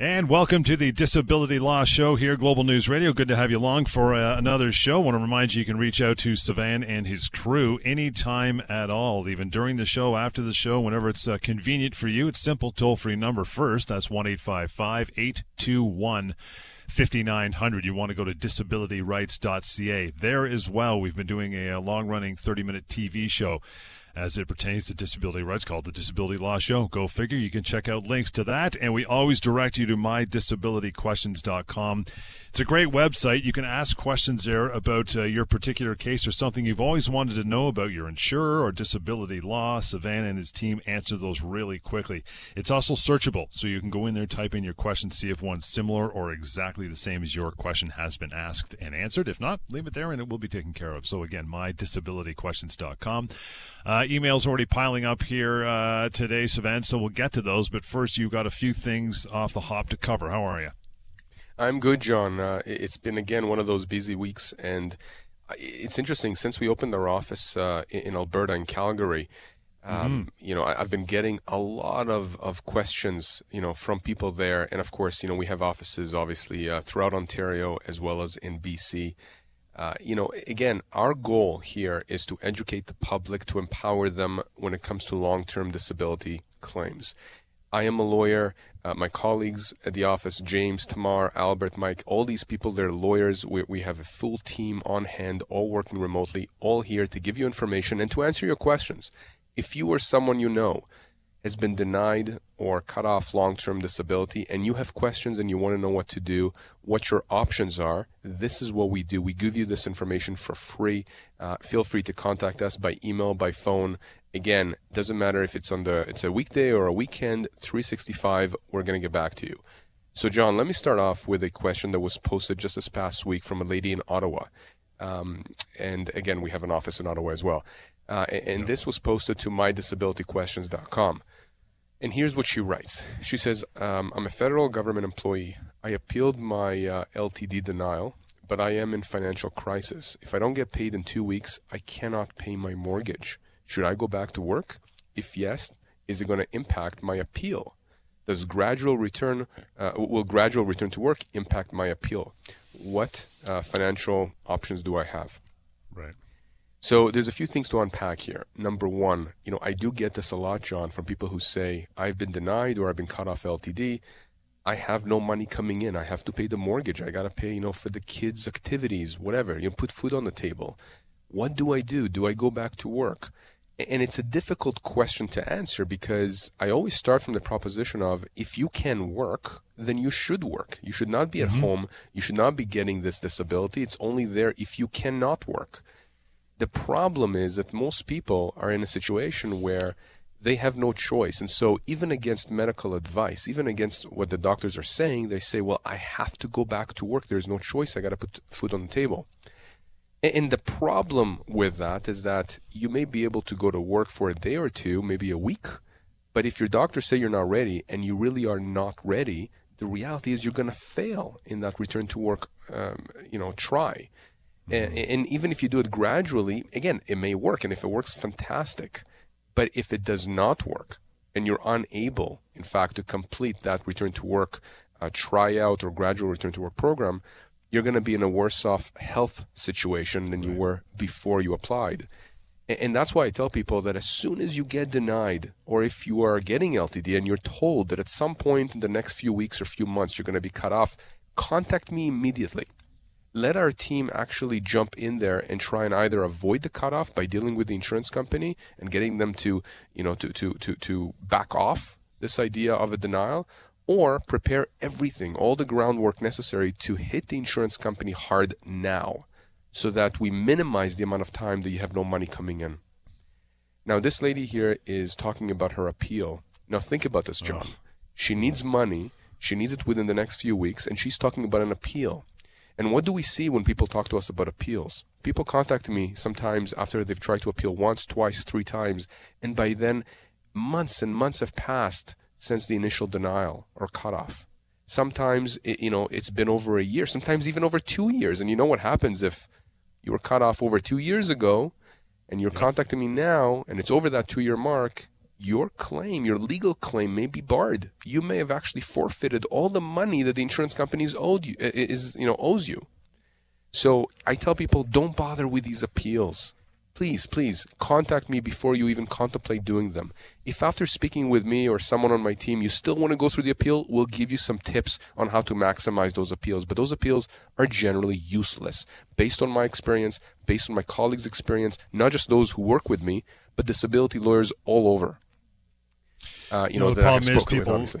And welcome to the Disability Law Show here, Global News Radio. Good to have you along for uh, another show. I want to remind you you can reach out to Sivan and his crew anytime at all, even during the show, after the show, whenever it's uh, convenient for you. It's simple, toll free number first. That's 1 821 5900. You want to go to disabilityrights.ca. There as well, we've been doing a, a long running 30 minute TV show as it pertains to disability rights called the Disability Law Show. Go figure. You can check out links to that. And we always direct you to mydisabilityquestions.com. It's a great website. You can ask questions there about uh, your particular case or something you've always wanted to know about your insurer or disability law. Sivan and his team answer those really quickly. It's also searchable, so you can go in there, type in your question, see if one's similar or exactly the same as your question has been asked and answered. If not, leave it there and it will be taken care of. So again, mydisabilityquestions.com. Uh, emails already piling up here uh, today, Sivan, so we'll get to those. But first, you've got a few things off the hop to cover. How are you? I'm good, John. Uh, it's been again one of those busy weeks, and it's interesting since we opened our office uh, in Alberta and Calgary. Um, mm-hmm. You know, I, have been getting a lot of, of questions, you know, from people there, and of course, you know, we have offices obviously uh, throughout Ontario as well as in BC. Uh, you know, again, our goal here is to educate the public, to empower them when it comes to long-term disability claims. I am a lawyer. Uh, my colleagues at the office, James, Tamar, Albert, Mike, all these people, they're lawyers. We, we have a full team on hand, all working remotely, all here to give you information and to answer your questions. If you or someone you know has been denied or cut off long term disability and you have questions and you want to know what to do, what your options are, this is what we do. We give you this information for free. Uh, feel free to contact us by email, by phone. Again, doesn't matter if it's on the it's a weekday or a weekend, 365, we're going to get back to you. So, John, let me start off with a question that was posted just this past week from a lady in Ottawa. Um, and again, we have an office in Ottawa as well. Uh, and this was posted to mydisabilityquestions.com. And here's what she writes. She says, um, I'm a federal government employee. I appealed my uh, LTD denial, but I am in financial crisis. If I don't get paid in two weeks, I cannot pay my mortgage. Should I go back to work? If yes, is it going to impact my appeal? Does gradual return, uh, will gradual return to work impact my appeal? What uh, financial options do I have? Right. So there's a few things to unpack here. Number one, you know, I do get this a lot, John, from people who say, I've been denied or I've been cut off LTD. I have no money coming in. I have to pay the mortgage. I got to pay, you know, for the kids' activities, whatever, you know, put food on the table. What do I do? Do I go back to work? And it's a difficult question to answer because I always start from the proposition of if you can work, then you should work. You should not be at mm-hmm. home. You should not be getting this disability. It's only there if you cannot work. The problem is that most people are in a situation where they have no choice. And so, even against medical advice, even against what the doctors are saying, they say, Well, I have to go back to work. There's no choice. I got to put food on the table. And the problem with that is that you may be able to go to work for a day or two, maybe a week. But if your doctors say you're not ready and you really are not ready, the reality is you're going to fail in that return to work, um, you know, try. And, and even if you do it gradually, again, it may work. And if it works, fantastic. But if it does not work and you're unable, in fact, to complete that return to work uh, tryout or gradual return to work program, you're going to be in a worse off health situation than you were before you applied. And that's why I tell people that as soon as you get denied, or if you are getting LTD and you're told that at some point in the next few weeks or few months you're going to be cut off, contact me immediately let our team actually jump in there and try and either avoid the cutoff by dealing with the insurance company and getting them to, you know, to, to, to, to back off this idea of a denial or prepare everything, all the groundwork necessary to hit the insurance company hard now so that we minimize the amount of time that you have no money coming in. Now, this lady here is talking about her appeal. Now, think about this, John. She needs money. She needs it within the next few weeks, and she's talking about an appeal. And what do we see when people talk to us about appeals? People contact me sometimes after they've tried to appeal once, twice, three times, and by then months and months have passed since the initial denial or cutoff. Sometimes, it, you know, it's been over a year, sometimes even over two years. And you know what happens if you were cut off over two years ago and you're contacting me now and it's over that two year mark, your claim, your legal claim may be barred. You may have actually forfeited all the money that the insurance companies owed you is you know owes you. So I tell people don't bother with these appeals please, please contact me before you even contemplate doing them. If after speaking with me or someone on my team, you still want to go through the appeal, we'll give you some tips on how to maximize those appeals. But those appeals are generally useless. Based on my experience, based on my colleagues' experience, not just those who work with me, but disability lawyers all over. Uh, you, you, know, know the problem is people, with,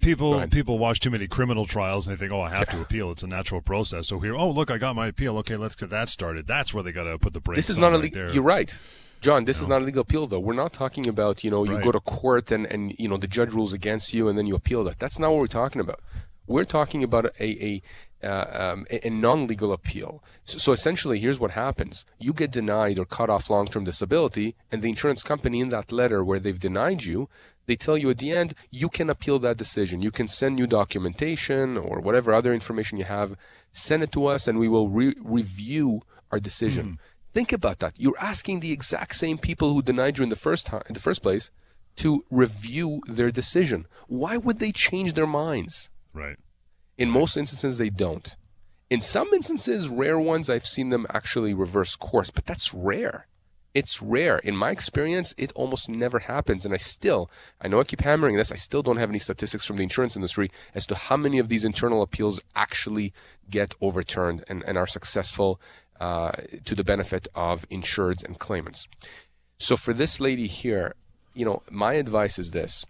people people watch too many criminal trials and they think, oh, I have yeah. to appeal. It's a natural process. So here, oh, look, I got my appeal. Okay, let's get that started. That's where they got to put the brakes. This is not a legal. You're right. John, this no. is not a legal appeal, though. We're not talking about, you know, you right. go to court and, and, you know, the judge rules against you and then you appeal that. That's not what we're talking about. We're talking about a, a, uh, um, a, a non-legal appeal. So, so, essentially, here's what happens: you get denied or cut off long-term disability, and the insurance company in that letter where they've denied you they tell you at the end you can appeal that decision. You can send new documentation or whatever other information you have, send it to us, and we will re- review our decision. Mm. Think about that. You're asking the exact same people who denied you in the first time, in the first place, to review their decision. Why would they change their minds? Right. In most instances, they don't. In some instances, rare ones, I've seen them actually reverse course, but that's rare it's rare. In my experience, it almost never happens. And I still, I know I keep hammering this, I still don't have any statistics from the insurance industry as to how many of these internal appeals actually get overturned and, and are successful uh, to the benefit of insureds and claimants. So for this lady here, you know, my advice is this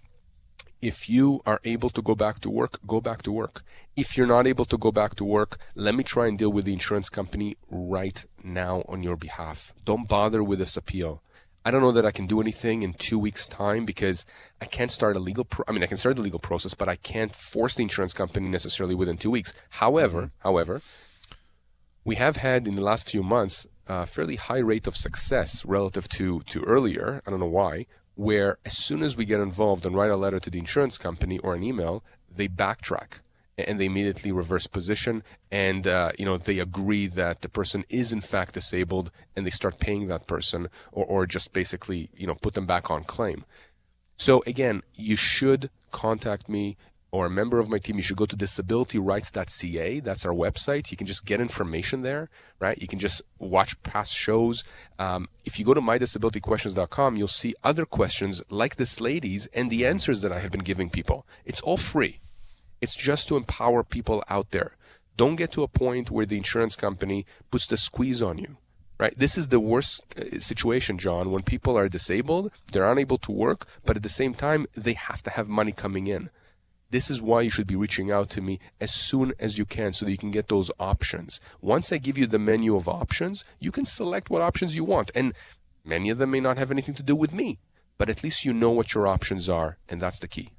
if you are able to go back to work, go back to work. If you're not able to go back to work, let me try and deal with the insurance company right now on your behalf. Don't bother with this appeal. I don't know that I can do anything in two weeks' time because I can't start a legal. Pro- I mean, I can start the legal process, but I can't force the insurance company necessarily within two weeks. However, mm-hmm. however, we have had in the last few months a fairly high rate of success relative to to earlier. I don't know why, where as soon as we get involved and write a letter to the insurance company or an email, they backtrack and they immediately reverse position and uh, you know they agree that the person is in fact disabled and they start paying that person or, or just basically you know put them back on claim so again you should contact me or a member of my team, you should go to disabilityrights.ca. That's our website. You can just get information there, right? You can just watch past shows. Um, if you go to mydisabilityquestions.com, you'll see other questions like this lady's and the answers that I have been giving people. It's all free. It's just to empower people out there. Don't get to a point where the insurance company puts the squeeze on you. Right? This is the worst uh, situation, John, when people are disabled, they're unable to work, but at the same time, they have to have money coming in. This is why you should be reaching out to me as soon as you can so that you can get those options. Once I give you the menu of options, you can select what options you want. And many of them may not have anything to do with me, but at least you know what your options are, and that's the key.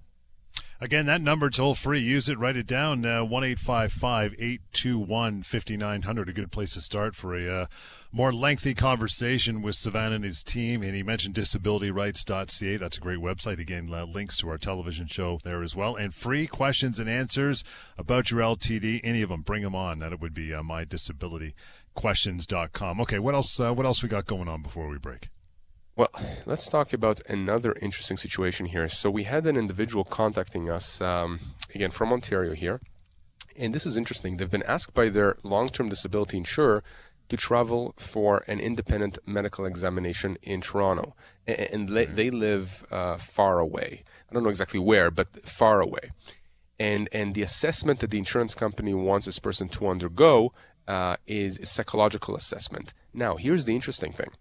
Again, that number toll free. Use it. Write it down. Uh, one eight five five eight two one fifty nine hundred. A good place to start for a uh, more lengthy conversation with Sivan and his team. And he mentioned disabilityrights.ca. That's a great website. Again, uh, links to our television show there as well. And free questions and answers about your LTD. Any of them, bring them on. That would be uh, mydisabilityquestions.com. Okay, what else? Uh, what else we got going on before we break? Well, let's talk about another interesting situation here. So we had an individual contacting us, um, again from Ontario here, and this is interesting. They've been asked by their long-term disability insurer to travel for an independent medical examination in Toronto, and, they, they live uh, far away. I don't know exactly where, but far away. And and the assessment that the insurance company wants this person to undergo uh, is a psychological assessment. Now, here's the interesting thing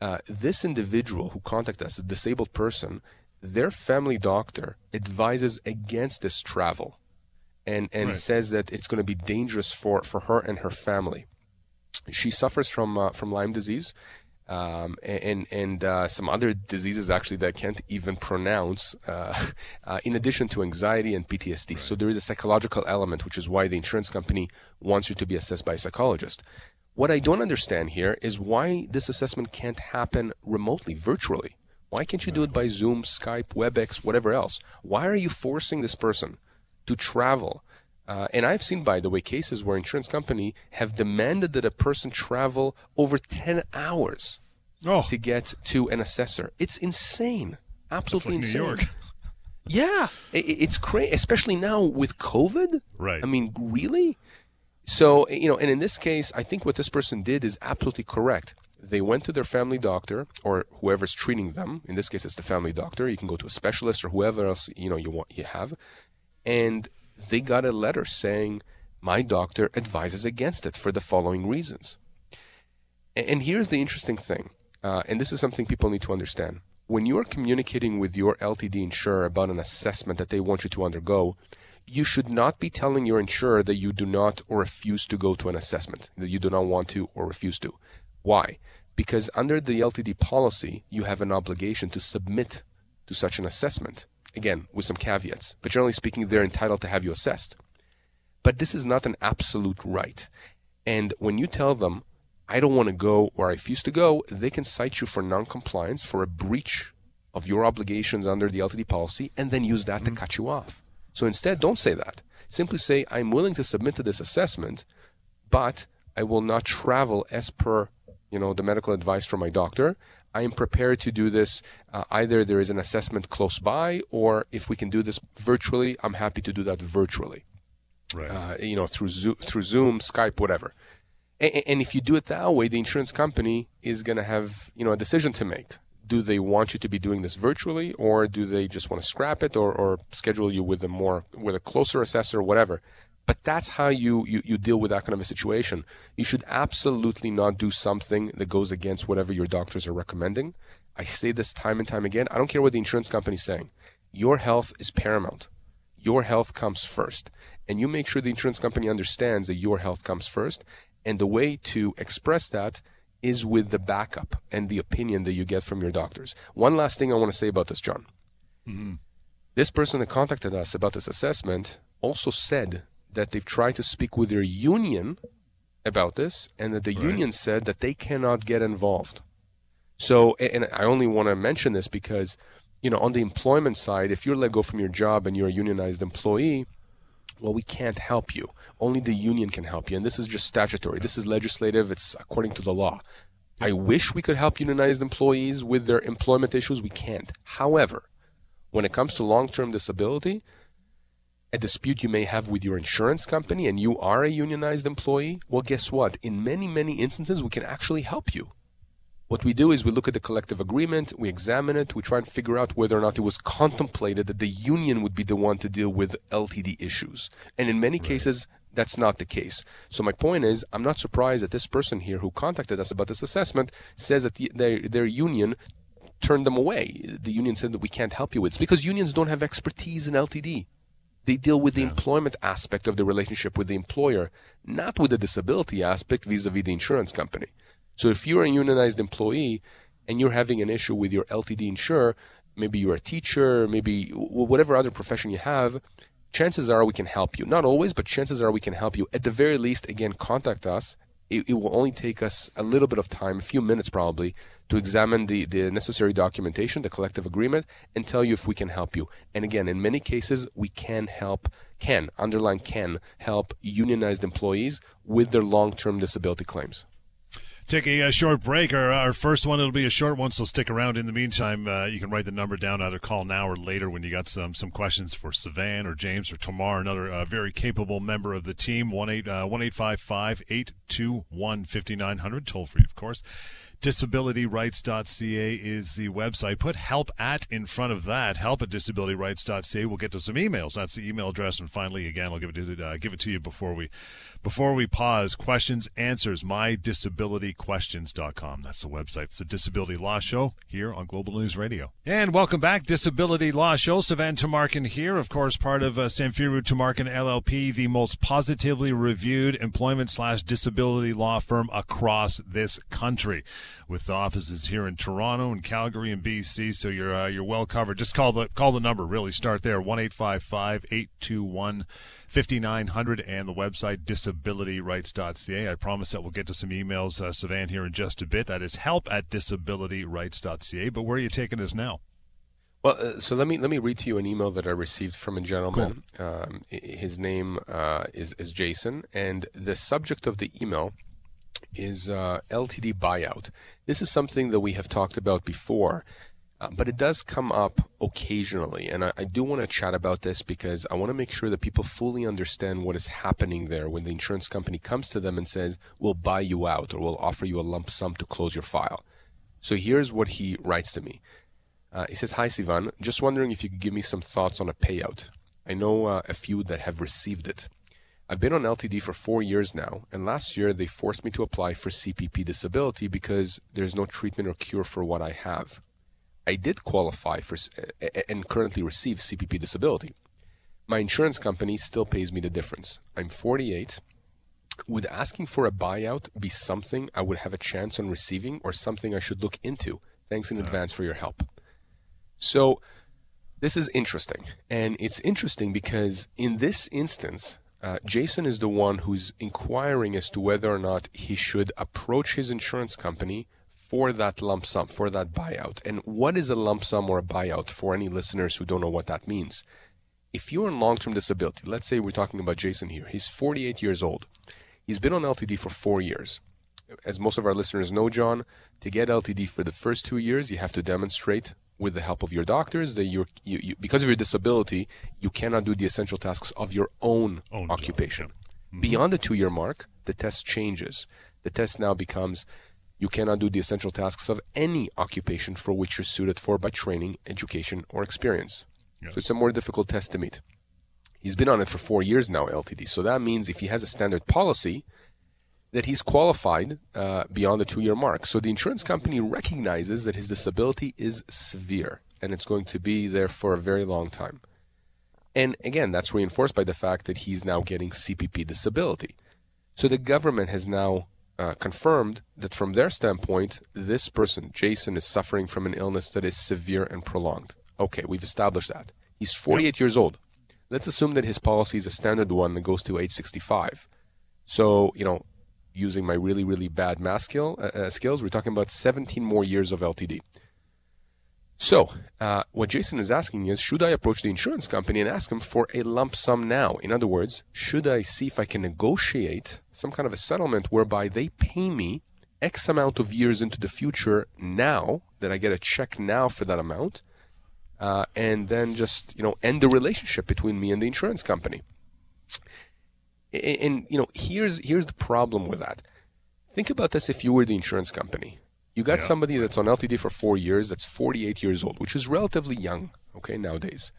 uh, this individual who contacted us, a disabled person, their family doctor advises against this travel and, and right. says that it's going to be dangerous for, for her and her family. She suffers from, uh, from Lyme disease. Um, and and uh, some other diseases actually that I can't even pronounce, uh, uh, in addition to anxiety and PTSD. Right. So there is a psychological element, which is why the insurance company wants you to be assessed by a psychologist. What I don't understand here is why this assessment can't happen remotely, virtually. Why can't you do it by Zoom, Skype, WebEx, whatever else? Why are you forcing this person to travel? Uh, and I've seen, by the way, cases where insurance company have demanded that a person travel over 10 hours Oh, to get to an assessor. It's insane. that's Absolutely like New insane. York. Yeah, i- i- it's crazy, especially now with COVID. Right. I mean, really? So, you know, and in this case, I think what this person did is absolutely correct. They went to their family doctor or whoever's treating them. In this case, it's the family doctor. You can go to a specialist or whoever else you know you want you have, and they got a letter saying, "My doctor advises against it for the following reasons." And here's the interesting thing, uh, and this is something people need to understand. When you are communicating with your LTD insurer about an assessment that they want you to undergo, you should not be telling your insurer that you do not or refuse to go to an assessment, that you do not want to or refuse to. Why? Because under the LTD policy, you have an obligation to submit to such an assessment. Again, with some caveats, but generally speaking, they're entitled to have you assessed. But this is not an absolute right. And when you tell them, I don't want to go or I refuse to go, they can cite you for noncompliance, for a breach of your obligations under the LTD policy, and then use that to mm-hmm. cut you off. So instead, don't say that. Simply say, I'm willing to submit to this assessment, but I will not travel as per you know the medical advice from my doctor. I am prepared to do this. Uh, either there is an assessment close by, or if we can do this virtually, I'm happy to do that virtually Right. uh, you know, through Zoom, through Zoom, Skype, whatever. And, and if you do it that way, the insurance company is going to have, you know, a decision to make. Do they want you to be doing this virtually, or do they just want to scrap it, or, or schedule you with a more, with a closer assessor, or whatever? But that's how you, you, you deal with that kind of a situation. You should absolutely not do something that goes against whatever your doctors are recommending. I say this time and time again. I don't care what the insurance company is saying. Your health is paramount your health comes first. And you make sure the insurance company understands that your health comes first. And the way to express that is with the backup and the opinion that you get from your doctors. One last thing I want to say about this, John. Mm-hmm. This person that contacted us about this assessment also said that they've tried to speak with their union about this and that the Right. union said that they cannot get involved. So, and I only want to mention this because, you know, on the employment side, if you're let go from your job and you're a unionized employee, well, we can't help you. Only the union can help you. And this is just statutory. This is legislative. It's according to the law. I wish we could help unionized employees with their employment issues. We can't. However, when it comes to long term disability, a dispute you may have with your insurance company and you are a unionized employee, well, guess what? In many, many instances, we can actually help you. What we do is we look at the collective agreement, we examine it, we try and figure out whether or not it was contemplated that the union would be the one to deal with LTD issues. And in many cases, that's not the case. So my point is, I'm not surprised that this person here who contacted us about this assessment says that the, their, their union turned them away. The union said that we can't help you with. It's because unions don't have expertise in LTD. They deal with the employment aspect of the relationship with the employer, not with the disability aspect vis-a-vis the insurance company. So if you're a unionized employee and you're having an issue with your LTD insurer, maybe you're a teacher, maybe whatever other profession you have, chances are we can help you. Not always, but chances are we can help you. At the very least, again, contact us. It, it will only take us a little bit of time, a few minutes probably, to examine the, the necessary documentation, the collective agreement, and tell you if we can help you. And again, in many cases, we can help, can, underline can, help unionized employees with their long term disability claims. Take a, short break. Our, our first one, it'll be a short one, so stick around. In the meantime, uh, you can write the number down, either call now or later when you got some some questions for Sivan or James or Tamar, another uh, very capable member of the team. 1 8 uh, 821 5900, toll free, of course. Disabilityrights.ca is the website. Put help at in front of that. Help at disabilityrights.ca. We'll get to some emails. That's the email address. And finally, again, I'll give it to uh, give it to you before we before we pause. Questions, answers. MyDisabilityQuestions.com. That's the website. It's the Disability Law Show here on Global News Radio. And welcome back, Disability Law Show. Sivan Tamarkin here, of course, part of uh, Samfiru Tamarkin LLP, the most positively reviewed employment slash disability law firm across this country. with offices here in Toronto and Calgary and BC. So you're uh, you're well covered. Just call the call the number. Really start there one eight five five eight two one. 5900 and the website disabilityrights.ca. I promise that we'll get to some emails, uh, Sivan, here in just a bit. That is help at disabilityrights.ca. But where are you taking us now? Well, uh, so let me let me read to you an email that I received from a gentleman. Cool. Um, his name uh, is is Jason, and the subject of the email is uh, LTD buyout. This is something that we have talked about before, uh, but it does come up occasionally, and I, I do want to chat about this because I want to make sure that people fully understand what is happening there when the insurance company comes to them and says, "We'll buy you out," or "We'll offer you a lump sum to close your file." So here's what he writes to me. Uh, he says, Hi, Sivan. Just wondering if you could give me some thoughts on a payout. I know uh, a few that have received it. I've been on LTD for four years now, and last year they forced me to apply for CPP disability because there's no treatment or cure for what I have. I did qualify for and currently receive CPP disability. My insurance company still pays me the difference. I'm 48. Would asking for a buyout be something I would have a chance on receiving or something I should look into? Thanks in advance for your help. So this is interesting. And it's interesting because in this instance, uh, Jason is the one who's inquiring as to whether or not he should approach his insurance company for that lump sum, for that buyout. And what is a lump sum or a buyout for any listeners who don't know what that means? If you're in long term disability, let's say we're talking about Jason here, he's 48 years old. He's been on LTD for four years. As most of our listeners know, John, to get LTD for the first two years, you have to demonstrate with the help of your doctors that you're, you, you, because of your disability, you cannot do the essential tasks of your own, own occupation. Mm-hmm. Beyond the two year mark, the test changes. The test now becomes you cannot do the essential tasks of any occupation for which you're suited for by training, education, or experience. Yes. So it's a more difficult test to meet. He's been on it for four years now, LTD. So that means if he has a standard policy, that he's qualified uh, beyond the two year mark. So the insurance company recognizes that his disability is severe and it's going to be there for a very long time. And again, that's reinforced by the fact that he's now getting CPP disability. So the government has now uh, confirmed that from their standpoint, this person, Jason, is suffering from an illness that is severe and prolonged. Okay, we've established that. He's 48 yep. years old. Let's assume that his policy is a standard one that goes to age 65. So, you know, using my really, really bad math skill, uh, uh skills, we're talking about 17 more years of LTD. So, uh, what Jason is asking is should I approach the insurance company and ask them for a lump sum now? In other words, should I see if I can negotiate some kind of a settlement whereby they pay me X amount of years into the future now, that I get a check now for that amount, uh, and then just, you know, end the relationship between me and the insurance company? and you know here's here's the problem with that think about this if you were the insurance company you got yeah. somebody that's on ltd for four years that's 48 years old which is relatively young okay nowadays.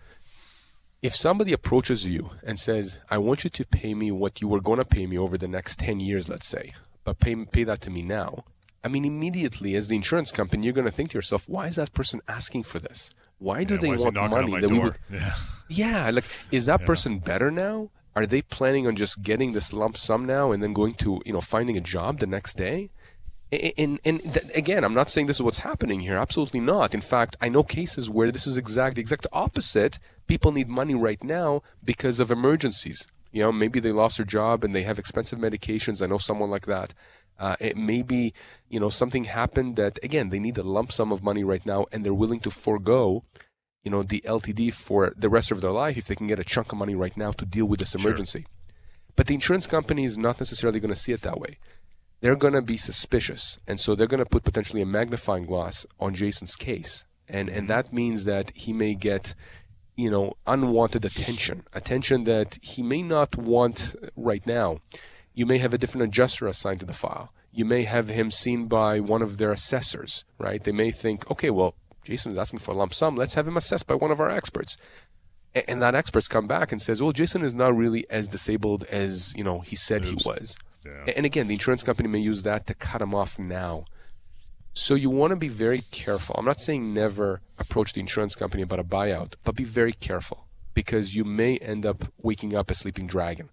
If somebody approaches you and says i want you to pay me what you were going to pay me over the next 10 years let's say but pay, pay that to me now i mean immediately as the insurance company you're going to think to yourself why is that person asking for this? Why do yeah, they want money that we would yeah. yeah like is that person better now? Are they planning on just getting this lump sum now and then going to you know finding a job the next day and, and, th- again, I'm not saying this is what's happening here. Absolutely not. In fact, I know cases where this is exact the exact opposite. People need money right now because of emergencies. You know, maybe they lost their job and they have expensive medications. I know someone like that. Uh, it may be, you know, something happened that again they need a lump sum of money right now, and they're willing to forego you know, the LTD for the rest of their life if they can get a chunk of money right now to deal with this emergency. Sure. But the insurance company is not necessarily going to see it that way. They're going to be suspicious, and so they're going to put potentially a magnifying glass on Jason's case, and and mm-hmm. that means that he may get, you know, unwanted attention, attention that he may not want right now. You may have a different adjuster assigned to the file. You may have him seen by one of their assessors, right? They may think, okay, well, Jason is asking for a lump sum. Let's have him assessed by one of our experts. And that experts come back and says, well, Jason is not really as disabled as you know he said Oops. he was. Yeah. And again, the insurance company may use that to cut them off now. So you want to be very careful. I'm not saying never approach the insurance company about a buyout, but be very careful because you may end up waking up a sleeping dragon.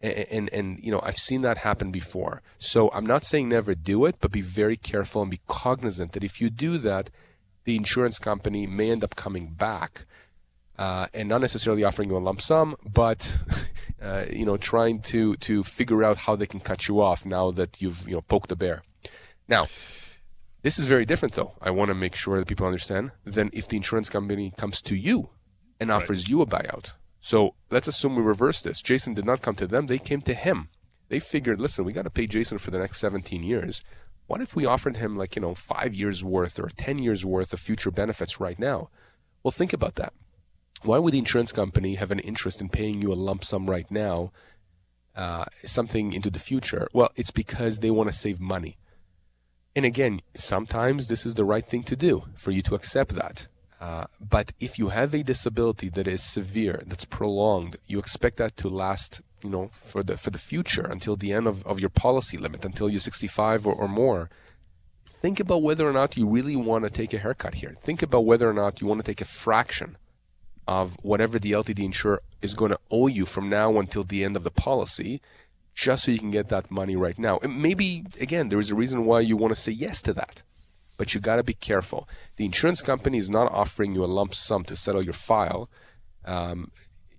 And, and, and you know I've seen that happen before. So I'm not saying never do it, but be very careful and be cognizant that if you do that, the insurance company may end up coming back uh, and not necessarily offering you a lump sum, but uh, you know trying to to figure out how they can cut you off now that you've you know poked the bear. Now, this is very different, though. I want to make sure that people understand. Than if the insurance company comes to you and offers right. you a buyout. So let's assume we reverse this. Jason did not come to them; they came to him. They figured, listen, we got to pay Jason for the next 17 years. What if we offered him like you know five years worth or 10 years worth of future benefits right now? Well, think about that why would the insurance company have an interest in paying you a lump sum right now, uh, something into the future? Well, it's because they want to save money. And again, sometimes this is the right thing to do for you to accept that. Uh, but if you have a disability that is severe, that's prolonged, you expect that to last, you know, for the for the future until the end of, of your policy limit, until you're 65 or, or more. Think about whether or not you really want to take a haircut here. Think about whether or not you want to take a fraction of whatever the LTD insurer is going to owe you from now until the end of the policy, just so you can get that money right now. And maybe, again, there is a reason why you want to say yes to that. But you got to be careful. The insurance company is not offering you a lump sum to settle your file um,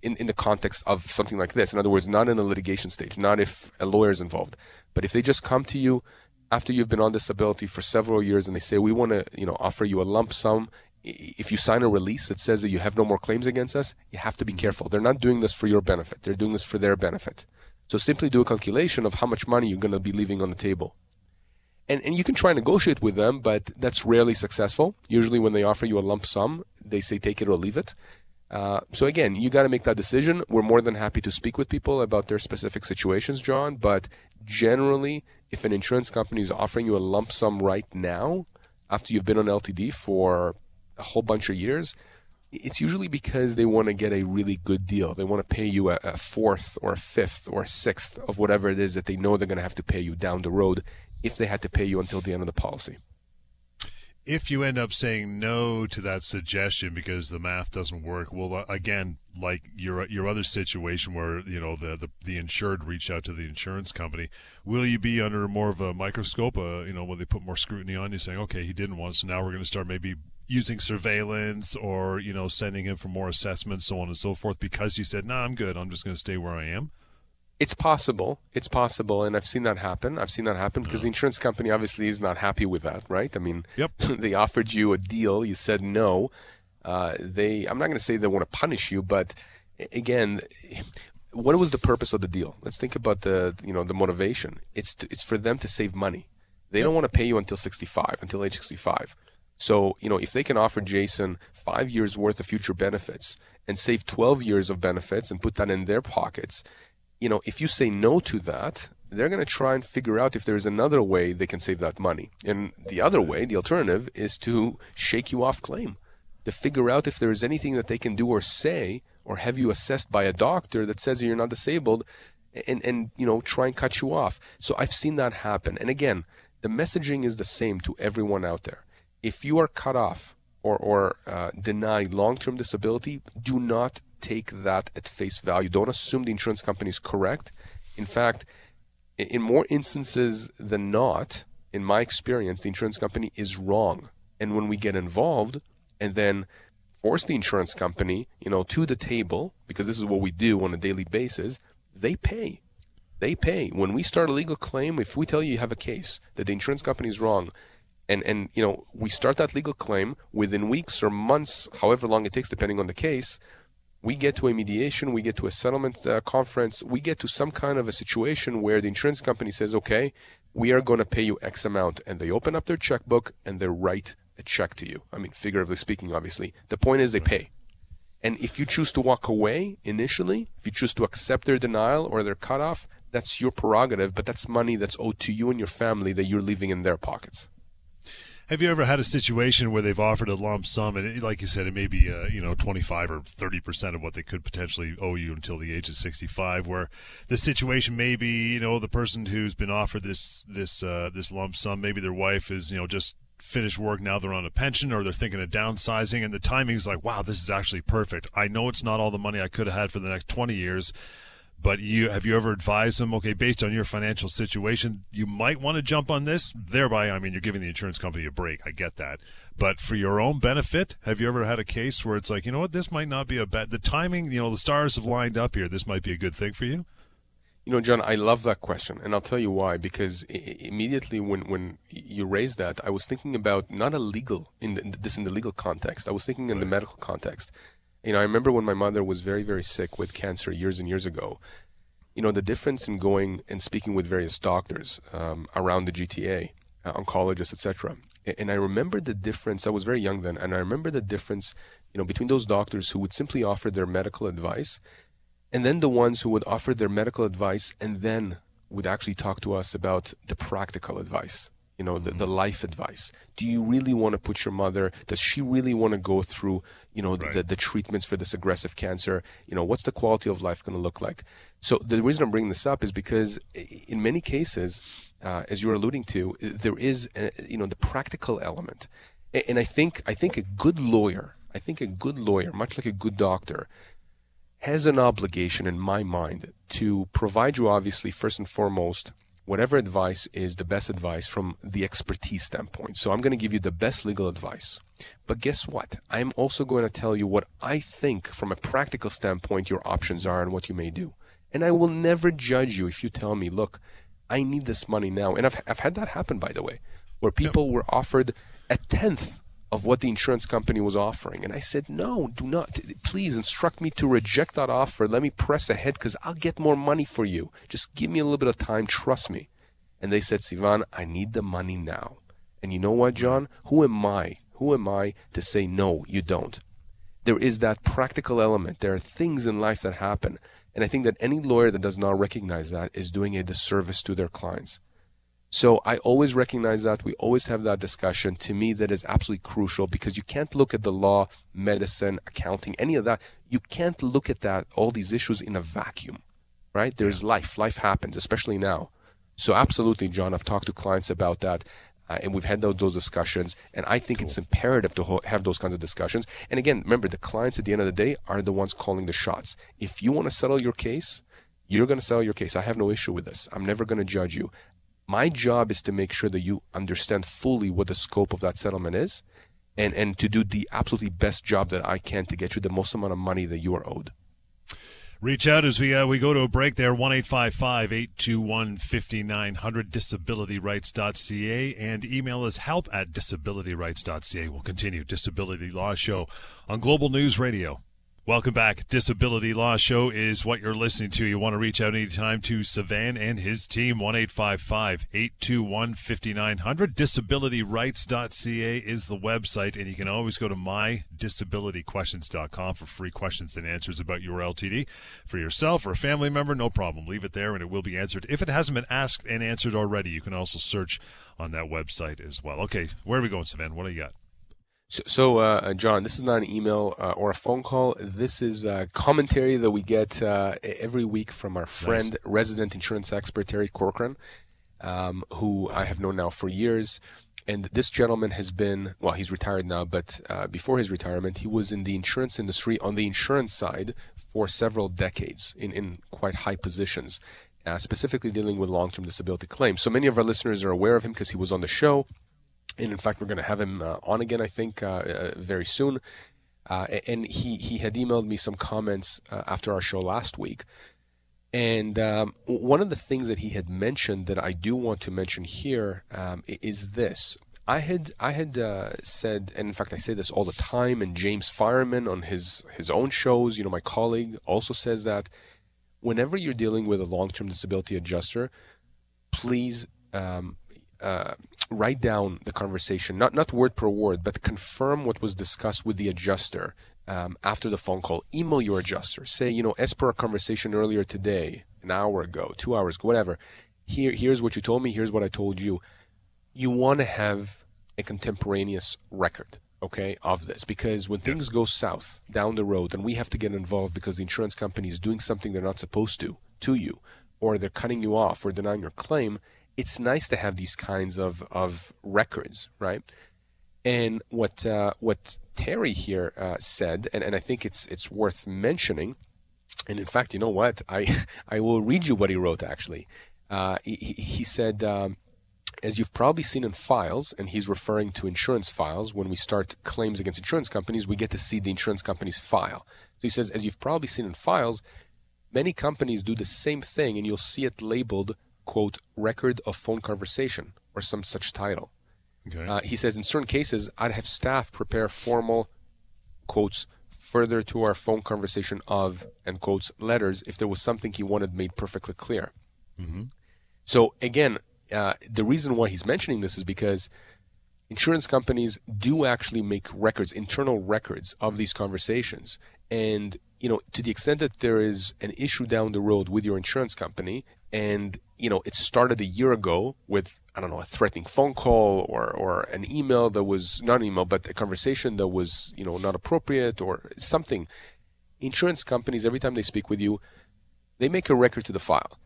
in, in the context of something like this. In other words, not in a litigation stage, not if a lawyer is involved. But if they just come to you after you've been on disability for several years and they say, we want to you know, offer you a lump sum if you sign a release that says that you have no more claims against us, you have to be careful. They're not doing this for your benefit. They're doing this for their benefit. So simply do a calculation of how much money you're going to be leaving on the table. And, and you can try and negotiate with them, but that's rarely successful. Usually when they offer you a lump sum, they say take it or leave it. Uh, so again, you got to make that decision. We're more than happy to speak with people about their specific situations, John. But generally, if an insurance company is offering you a lump sum right now, after you've been on LTD for a whole bunch of years, it's usually because they want to get a really good deal. They want to pay you a, a, fourth or a fifth or a sixth of whatever it is that they know they're going to have to pay you down the road if they had to pay you until the end of the policy. If you end up saying no to that suggestion because the math doesn't work, well, uh, again, like your your other situation where you know the, the the insured reached out to the insurance company, will you be under more of a microscope? Uh, you know, when they put more scrutiny on you, saying, okay, he didn't want, so now we're going to start maybe using surveillance or you know sending him for more assessments so on and so forth because you said no nah, i'm good. I'm just going to stay where i am it's possible. It's possible and i've seen that happen. I've seen that happen because the insurance company obviously is not happy with that right? I mean yep. they offered you a deal. You said no. Uh, they i'm not going to say they want to punish you but again what was the purpose of the deal? Let's think about the you know the motivation. It's to, it's for them to save money. They yep. don't want to pay you until 65 until age 65 so, you know, if they can offer Jason five years worth of future benefits and save 12 years of benefits and put that in their pockets, you know, if you say no to that, they're going to try and figure out if there's another way they can save that money. And the other way, the alternative, is to shake you off claim, to figure out if there's anything that they can do or say or have you assessed by a doctor that says you're not disabled and, and you know, try and cut you off. So I've seen that happen. And again, the messaging is the same to everyone out there if you are cut off or, or uh, denied long term disability, do not take that at face value. Don't assume the insurance company is correct. In fact, in more instances than not, in my experience, the insurance company is wrong. And when we get involved and then force the insurance company, you know, to the table, because this is what we do on a daily basis, they pay. They pay. When we start a legal claim, if we tell you you have a case that the insurance company is wrong, and and you know we start that legal claim within weeks or months, however long it takes, depending on the case. We get to a mediation, we get to a settlement uh, conference, we get to some kind of a situation where the insurance company says, "Okay, we are going to pay you X amount," and they open up their checkbook and they write a check to you. I mean, figuratively speaking, obviously. The point is they pay. And if you choose to walk away initially, if you choose to accept their denial or their cutoff, that's your prerogative, but that's money that's owed to you and your family that you're leaving in their pockets. Have you ever had a situation where they've offered a lump sum, and it, like you said, it may be uh, you know twenty five or thirty percent of what they could potentially owe you until the age of sixty five? Where the situation may be, you know, the person who's been offered this this uh, this lump sum, maybe their wife is you know just finished work now they're on a pension or they're thinking of downsizing and the timing is like wow this is actually perfect i know it's not all the money i could have had for the next 20 years but you have you ever advised them okay based on your financial situation you might want to jump on this? Thereby i mean you're giving the insurance company a break. I get that. But for your own benefit have you ever had a case where it's like you know what? This might not be a bad the timing you know the stars have lined up here. This might be a good thing for you you know, John, I love that question, and I'll tell you why. Because immediately when, when you raised that, I was thinking about not a legal in the, this in the legal context. I was thinking in the medical context. You know, I remember when my mother was very, very sick with cancer years and years ago. You know, the difference in going and speaking with various doctors um, around the GTA, uh, oncologists, etc. And I remember the difference. I was very young then, and I remember the difference. You know, between those doctors who would simply offer their medical advice and then the ones who would offer their medical advice and then would actually talk to us about the practical advice you know the, the mm-hmm. life advice do you really want to put your mother does she really want to go through you know right. the, the treatments for this aggressive cancer you know what's the quality of life going to look like so the reason i'm bringing this up is because in many cases uh, as you're alluding to there is a, you know the practical element and i think i think a good lawyer i think a good lawyer much like a good doctor has an obligation, in my mind, to provide you, obviously, first and foremost, whatever advice is the best advice from the expertise standpoint. So I'm going to give you the best legal advice. But guess what? I'm also going to tell you what I think from a practical standpoint your options are and what you may do. And I will never judge you if you tell me, look, I need this money now. And I've, I've had that happen, by the way, where people yep. were offered a tenth of what the insurance company was offering. And I said, no, do not. Please instruct me to reject that offer. Let me press ahead because I'll get more money for you. Just give me a little bit of time. Trust me. And they said, Sivan, I need the money now. And you know what, John? Who am I? Who am I to say, no, you don't? There is that practical element. There are things in life that happen. And I think that any lawyer that does not recognize that is doing a disservice to their clients. So I always recognize that. We always have that discussion. To me, that is absolutely crucial because you can't look at the law, medicine, accounting, any of that. You can't look at that, all these issues in a vacuum, right? There's life. Life happens, especially now. So absolutely, John, I've talked to clients about that. Uh, and we've had those, those discussions, and I think cool. it's imperative to ho- have those kinds of discussions. And again, remember, the clients at the end of the day are the ones calling the shots. If you want to settle your case, you're going to settle your case. I have no issue with this. I'm never going to judge you. My job is to make sure that you understand fully what the scope of that settlement is and, and to do the absolutely best job that I can to get you the most amount of money that you are owed. Reach out as we uh, we go to a break there, 1 821 5900, disabilityrights.ca, and email us help at disabilityrights.ca. We'll continue Disability Law Show on Global News Radio. Welcome back. Disability Law Show is what you're listening to. You want to reach out anytime to Sivan and his team, 1 821 5900. Disabilityrights.ca is the website, and you can always go to mydisabilityquestions.com for free questions and answers about your LTD. For yourself or a family member, no problem. Leave it there and it will be answered. If it hasn't been asked and answered already, you can also search on that website as well. Okay, where are we going, Sivan? What do you got? So, so uh, uh, John, this is not an email uh, or a phone call. This is commentary that we get uh, every week from our friend, nice. resident insurance expert Terry Corcoran, um, who I have known now for years. And this gentleman has been, well, he's retired now, but uh, before his retirement, he was in the insurance industry on the insurance side for several decades in, in quite high positions, uh, specifically dealing with long term disability claims. So many of our listeners are aware of him because he was on the show and in fact, we're going to have him uh, on again, I think, uh, uh, very soon. Uh, and he, he had emailed me some comments uh, after our show last week. And um, one of the things that he had mentioned that I do want to mention here um, is this. I had I had uh, said, and in fact I say this all the time, and James Fireman on his his own shows, you know, my colleague also says that whenever you're dealing with a long-term disability adjuster, please um, uh, write down the conversation, not not word per word, but confirm what was discussed with the adjuster um, after the phone call. Email your adjuster. Say, you know, as per our conversation earlier today, an hour ago, two hours ago, whatever. Here, here's what you told me. Here's what I told you. You want to have a contemporaneous record, okay, of this because when yes. things go south down the road and we have to get involved because the insurance company is doing something they're not supposed to to you, or they're cutting you off or denying your claim it's nice to have these kinds of, of records, right? And what uh, what Terry here uh, said, and, and I think it's it's worth mentioning, and in fact, you know what? I I will read you what he wrote. Actually, uh, he, he said. Um, as you've probably seen in files, and he's referring to insurance files, when we start claims against insurance companies, we get to see the insurance company's file. So he says, as you've probably seen in files, many companies do the same thing, and you'll see it labeled, quote, record of phone conversation, or some such title. Okay. Uh, he says, in certain cases, I'd have staff prepare formal, quotes, further to our phone conversation of, and quotes, letters if there was something he wanted made perfectly clear. Mm-hmm. So again, uh, the reason why he's mentioning this is because insurance companies do actually make records, internal records of these conversations. And, you know, to the extent that there is an issue down the road with your insurance company and, you know, it started a year ago with I don't know, a threatening phone call or, or an email that was not an email, but a conversation that was, you know, not appropriate or something. Insurance companies, every time they speak with you, they make a record to the file.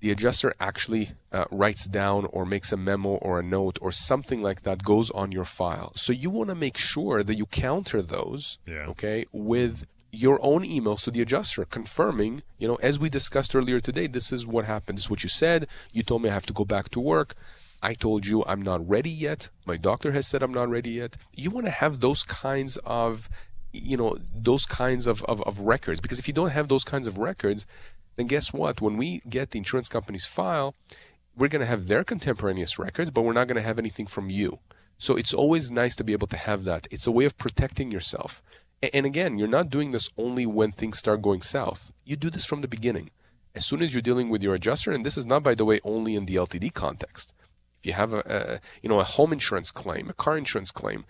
The adjuster actually uh, writes down or makes a memo or a note or something like that goes on your file. So you want to make sure that you counter those, yeah. okay, with your own emails to the adjuster confirming, you know, as we discussed earlier today, this is what happened. This is what you said. You told me I have to go back to work. I told you I'm not ready yet. My doctor has said I'm not ready yet. You want to have those kinds of, you know, those kinds of, of, of records. Because if you don't have those kinds of records, then guess what? When we get the insurance company's file, we're going to have their contemporaneous records, but we're not going to have anything from you. So it's always nice to be able to have that. It's a way of protecting yourself. And again, you're not doing this only when things start going south. You do this from the beginning. As soon as you're dealing with your adjuster, and this is not, by the way, only in the LTD context If you have a, a you know a home insurance claim, a car insurance claim,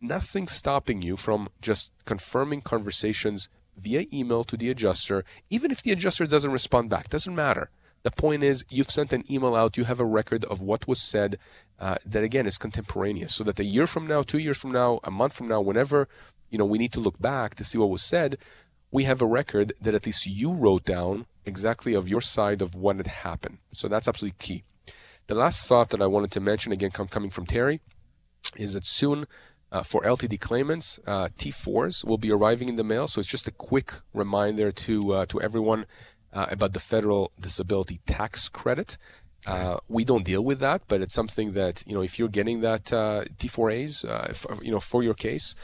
nothing stopping you from just confirming conversations via email to the adjuster, even if the adjuster doesn't respond back. Doesn't matter. The point is, you've sent an email out, you have a record of what was said uh, that, again, is contemporaneous. So that a year from now, two years from now, a month from now, whenever you know we need to look back to see what was said, we have a record that at least you wrote down exactly of your side of what had happened. So that's absolutely key. The last thought that I wanted to mention, again, come, coming from Terry, is that soon uh, for LTD claimants, uh, T4s will be arriving in the mail. So it's just a quick reminder to uh, to everyone uh, about the federal disability tax credit. Uh, we don't deal with that, but it's something that you know if you're getting that uh, T4As, if, you know for your case.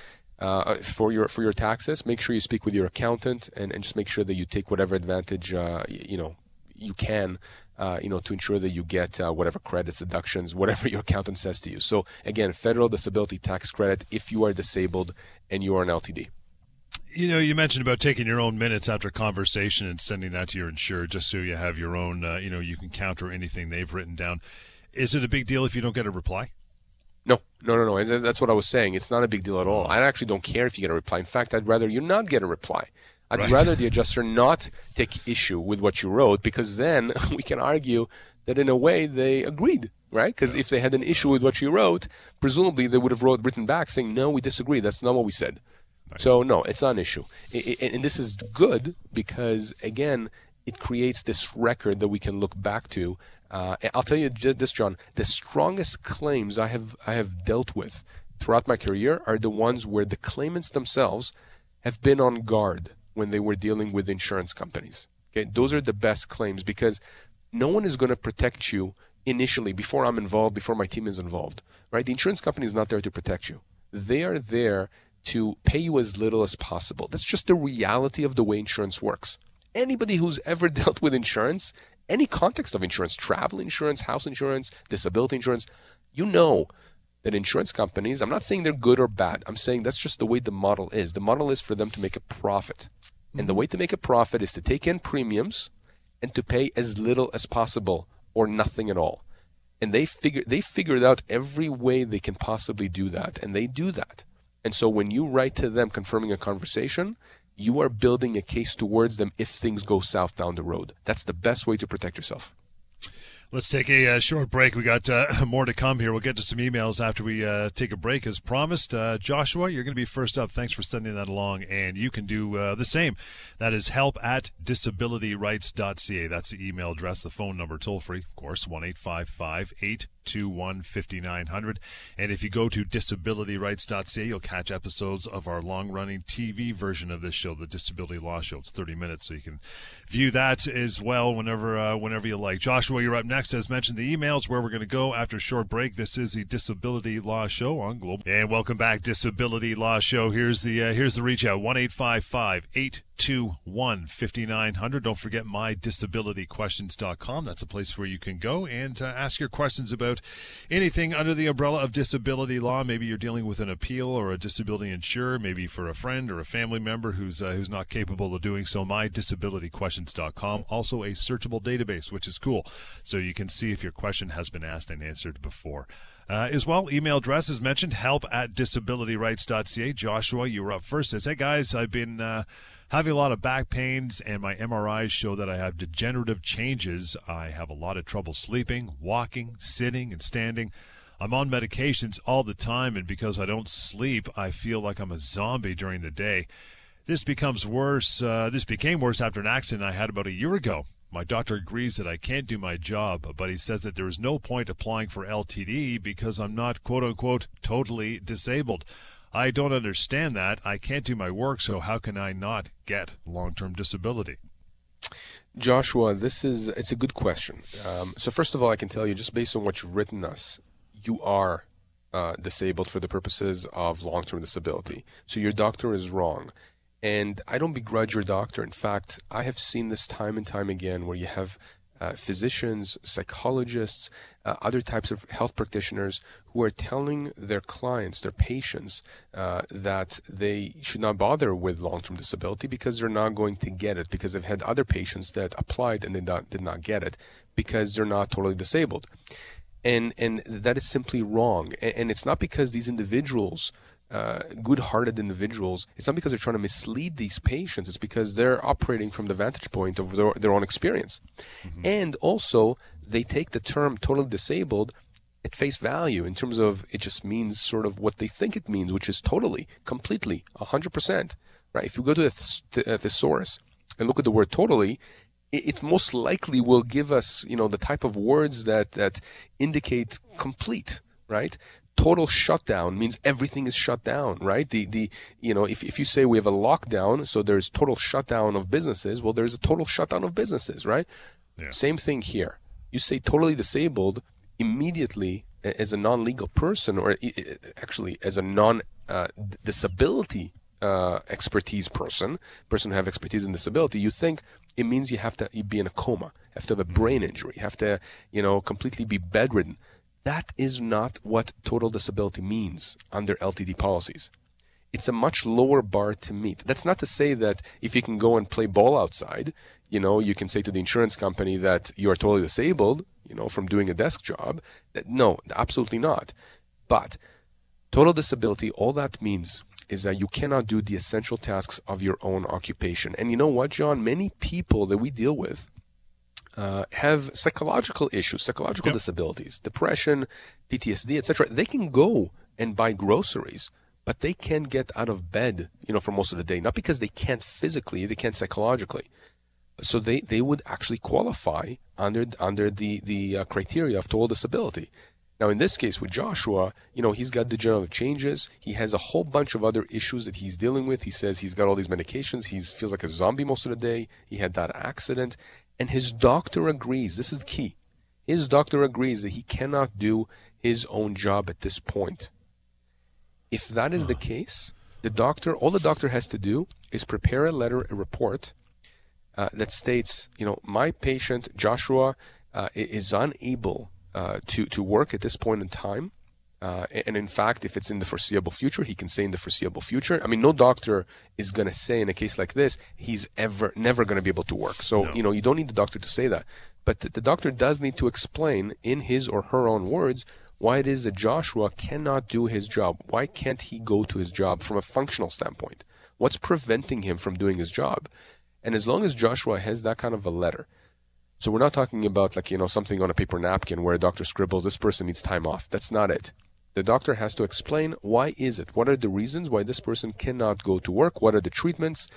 For your for your taxes, make sure you speak with your accountant and, and just make sure that you take whatever advantage you know you can uh, you know, to ensure that you get uh, whatever credits, deductions, whatever your accountant says to you. So again, federal disability tax credit if you are disabled and you are an LTD. You know, you mentioned about taking your own minutes after conversation and sending that to your insurer, just so you have your own. Uh, you know, you can counter anything they've written down. Is it a big deal if you don't get a reply? No, no, no, no. That's what I was saying. It's not a big deal at all. I actually don't care if you get a reply. In fact, I'd rather you not get a reply. I'd right. rather the adjuster not take issue with what you wrote because then we can argue that in a way they agreed, right? Because yeah. if they had an issue with what you wrote, presumably they would have wrote written back saying, "No, we disagree. That's not what we said." Nice. So no, it's not an issue, it, it, and this is good because again, it creates this record that we can look back to. Uh, I'll tell you this, John. The strongest claims I have I have dealt with throughout my career are the ones where the claimants themselves have been on guard when they were dealing with insurance companies. Okay, those are the best claims because no one is going to protect you initially before I'm involved, before my team is involved. Right? The insurance company is not there to protect you. They are there to pay you as little as possible. That's just the reality of the way insurance works. Anybody who's ever dealt with insurance, any context of insurance, travel insurance, house insurance, disability insurance, you know that insurance companies, I'm not saying they're good or bad. I'm saying that's just the way the model is. The model is for them to make a profit. And the mm-hmm. way to make a profit is to take in premiums and to pay as little as possible or nothing at all. And they figure they figured out every way they can possibly do that, and they do that. And so when you write to them confirming a conversation, you are building a case towards them if things go south down the road. That's the best way to protect yourself. Let's take a uh, short break. We got uh, more to come here. We'll get to some emails after we uh, take a break, as promised. Uh, Joshua, you're going to be first up. Thanks for sending that along, and you can do uh, the same. That is help at disabilityrights.ca. That's the email address, the phone number, toll free, of course, one eight five five eight 821 5900. And if you go to disabilityrights.ca, you'll catch episodes of our long running TV version of this show, the Disability Law Show. It's 30 minutes, so you can view that as well whenever uh, whenever you like. Joshua, you're up next. As mentioned, the emails where we're going to go after a short break. This is the Disability Law Show on Global. And welcome back, Disability Law Show. Here's the uh, here's the reach out one eight five five eight two one fifty nine hundred. Don't forget mydisabilityquestions.com. That's a place where you can go and uh, ask your questions about anything under the umbrella of disability law. Maybe you're dealing with an appeal or a disability insurer, maybe for a friend or a family member who's uh, who's not capable of doing so. Mydisabilityquestions.com. Also a searchable database, which is cool, so you can see if your question has been asked and answered before. Uh, as well, email address is mentioned, help at disabilityrights.ca. Joshua, you were up first. Says, hey guys, I've been uh, having a lot of back pains, and my MRIs show that I have degenerative changes. I have a lot of trouble sleeping, walking, sitting, and standing. I'm on medications all the time, and because I don't sleep, I feel like I'm a zombie during the day. This becomes worse. Uh, this became worse after an accident I had about a year ago. My doctor agrees that I can't do my job, but he says that there is no point applying for LTD because I'm not quote unquote totally disabled. I don't understand that. I can't do my work, so how can I not get long term disability? Joshua, this is it's a good question. Um, so first of all, I can tell you just based on what you've written us, you are uh, disabled for the purposes of long-term disability. So your doctor is wrong. And I don't begrudge your doctor. In fact, I have seen this time and time again where you have uh, physicians, psychologists, uh, other types of health practitioners who are telling their clients, their patients, uh, that they should not bother with long-term disability because they're not going to get it because they've had other patients that applied and did not, did not get it because they're not totally disabled. And, and that is simply wrong. And, and it's not because these individuals uh, good-hearted individuals, it's not because they're trying to mislead these patients. It's because they're operating from the vantage point of their, their own experience, mm-hmm. and also they take the term "totally disabled" at face value in terms of it just means sort of what they think it means, which is totally, completely, hundred percent. Right? If you go to the, th- the thesaurus and look at the word "totally," it most likely will give us, you know, the type of words that that indicate complete right? Total shutdown means everything is shut down, right? The the you know if, if you say we have a lockdown, so there's total shutdown of businesses, well there's a total shutdown of businesses, right? Yeah. Same thing here. You say totally disabled immediately as a non-legal person, or actually as a non-disability uh, uh, expertise person, person who have expertise in disability, you think it means you have to be in a coma, have to have a brain injury, have to you know completely be bedridden. That is not what total disability means under LTD policies. It's a much lower bar to meet. That's not to say that if you can go and play ball outside, you know, you can say to the insurance company that you are totally disabled, you know, from doing a desk job. No, absolutely not. But total disability, all that means is that you cannot do the essential tasks of your own occupation. And you know what, John? Many people that we deal with uh, have psychological issues, psychological yep. disabilities, depression, PTSD, etc., they can go and buy groceries, but they can't get out of bed, you know, for most of the day. Not because they can't physically, they can't psychologically. So they, they would actually qualify under under the the uh, criteria of total disability. Now, in this case with Joshua, you know, he's got degenerative changes. He has a whole bunch of other issues that he's dealing with. He says he's got all these medications. He feels like a zombie most of the day. He had that accident. And his doctor agrees. This is key. His doctor agrees that he cannot do his own job at this point. If that is the case, the doctor, all the doctor has to do is prepare a letter, a report uh, that states, you know, my patient Joshua uh, is unable uh, to to work at this point in time. Uh, and in fact, if it's in the foreseeable future, he can say in the foreseeable future. I mean, no doctor is going to say in a case like this he's ever never going to be able to work. So no. you know, you don't need the doctor to say that, but the, the doctor does need to explain in his or her own words why it is that Joshua cannot do his job. Why can't he go to his job from a functional standpoint? What's preventing him from doing his job? And as long as Joshua has that kind of a letter, so we're not talking about like you know something on a paper napkin where a doctor scribbles this person needs time off. That's not it the doctor has to explain why is it what are the reasons why this person cannot go to work what are the treatments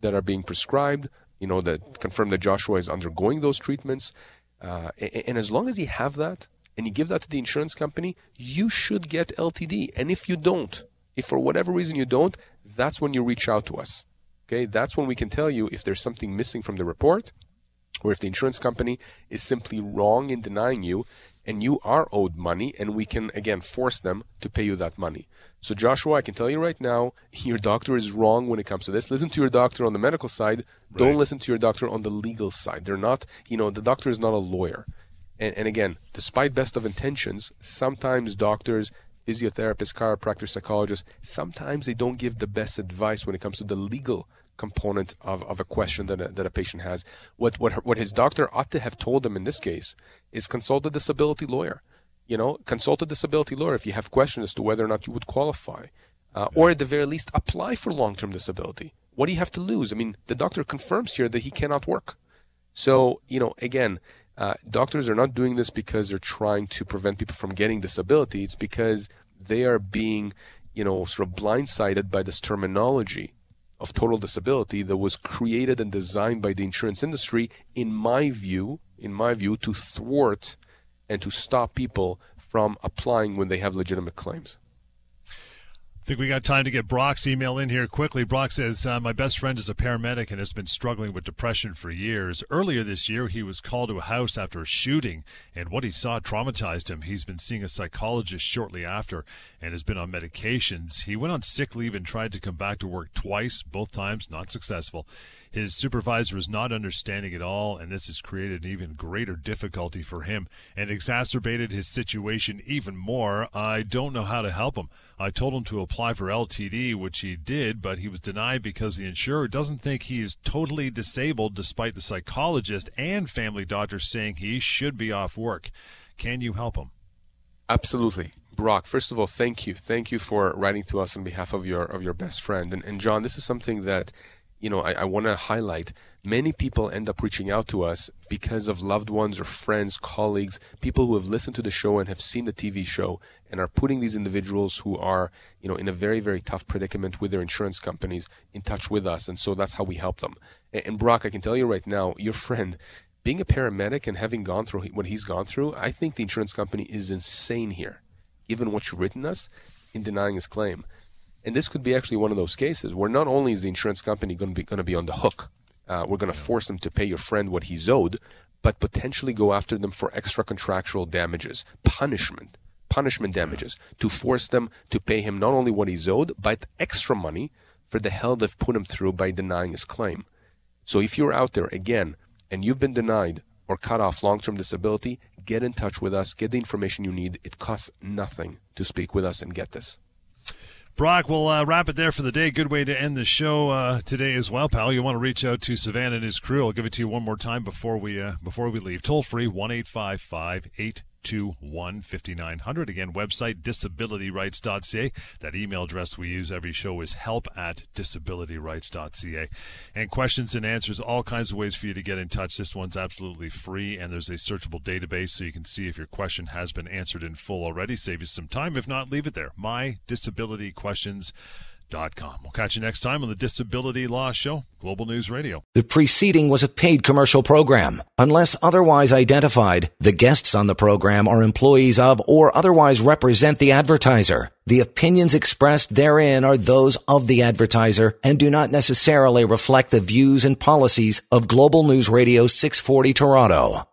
that are being prescribed you know that confirm that joshua is undergoing those treatments uh, and, as long as you have that and you give that to the insurance company, you should get LTD. And if you don't, if for whatever reason you don't, that's when you reach out to us. Okay, that's when we can tell you if there's something missing from the report or if the insurance company is simply wrong in denying you and you are owed money and we can again force them to pay you that money. So Joshua, I can tell you right now, your doctor is wrong when it comes to this. Listen to your doctor on the medical side. Don't listen to your doctor on the legal side. They're not, you know, the doctor is not a lawyer. And, and again, despite best of intentions, sometimes doctors physiotherapists, chiropractors, psychologists, sometimes they don't give the best advice when it comes to the legal component of, of a question that a, that a patient has. What, what, what his doctor ought to have told him in this case is consult a disability lawyer. You know, consult a disability lawyer if you have questions as to whether or not you would qualify. Uh, or at the very least, apply for long term disability. What do you have to lose? I mean, the doctor confirms here that he cannot work. So, you know, again, uh, doctors are not doing this because they're trying to prevent people from getting disability. It's because they are being, you know, sort of blindsided by this terminology of total disability that was created and designed by the insurance industry, in my view, in my view, to thwart and to stop people from applying when they have legitimate claims. I think we got time to get Brock's email in here quickly. Brock says, uh, My best friend is a paramedic and has been struggling with depression for years. Earlier this year, he was called to a house after a shooting, and what he saw traumatized him. He's been seeing a psychologist shortly after and has been on medications. He went on sick leave and tried to come back to work twice, both times not successful. His supervisor is not understanding at all, and this has created an even greater difficulty for him and exacerbated his situation even more. I don't know how to help him. I told him to apply for LTD, which he did, but he was denied because the insurer doesn't think he is totally disabled, despite the psychologist and family doctor saying he should be off work. Can you help him? Absolutely. Brock, first of all, thank you. Thank you for writing to us on behalf of your of your best friend. And, and John, this is something that you know, I, I want to highlight many people end up reaching out to us because of loved ones or friends, colleagues, people who have listened to the show and have seen the TV show and are putting these individuals who are, you know, in a very, very tough predicament with their insurance companies in touch with us. And so that's how we help them. And, and Brock, I can tell you right now, your friend, being a paramedic and having gone through what he's gone through, I think the insurance company is insane here, given what you've written us in denying his claim. And this could be actually one of those cases where not only is the insurance company going to be going to be on the hook, uh, we're going to force them to pay your friend what he's owed, but potentially go after them for extra contractual damages, punishment, punishment damages, to force them to pay him not only what he's owed, but extra money for the hell they've put him through by denying his claim. So if you're out there again and you've been denied or cut off long-term disability, get in touch with us, get the information you need. It costs nothing to speak with us and get this. Brock, we'll uh, wrap it there for the day. Good way to end the show uh, today as well, pal. You want to reach out to Sivan and his crew. I'll give it to you one more time before we uh, before we leave. Toll free one eight five five eight 821 5900. Again, website disabilityrights.ca. That email address we use every show is help at disabilityrights.ca. And questions and answers, all kinds of ways for you to get in touch. This one's absolutely free, and there's a searchable database so you can see if your question has been answered in full already. Save you some time. If not, leave it there. My Disability Questions We'll catch you next time on the Disability Law Show, Global News Radio. The preceding was a paid commercial program. Unless otherwise identified, the guests on the program are employees of or otherwise represent the advertiser. The opinions expressed therein are those of the advertiser and do not necessarily reflect the views and policies of Global News Radio 640 Toronto.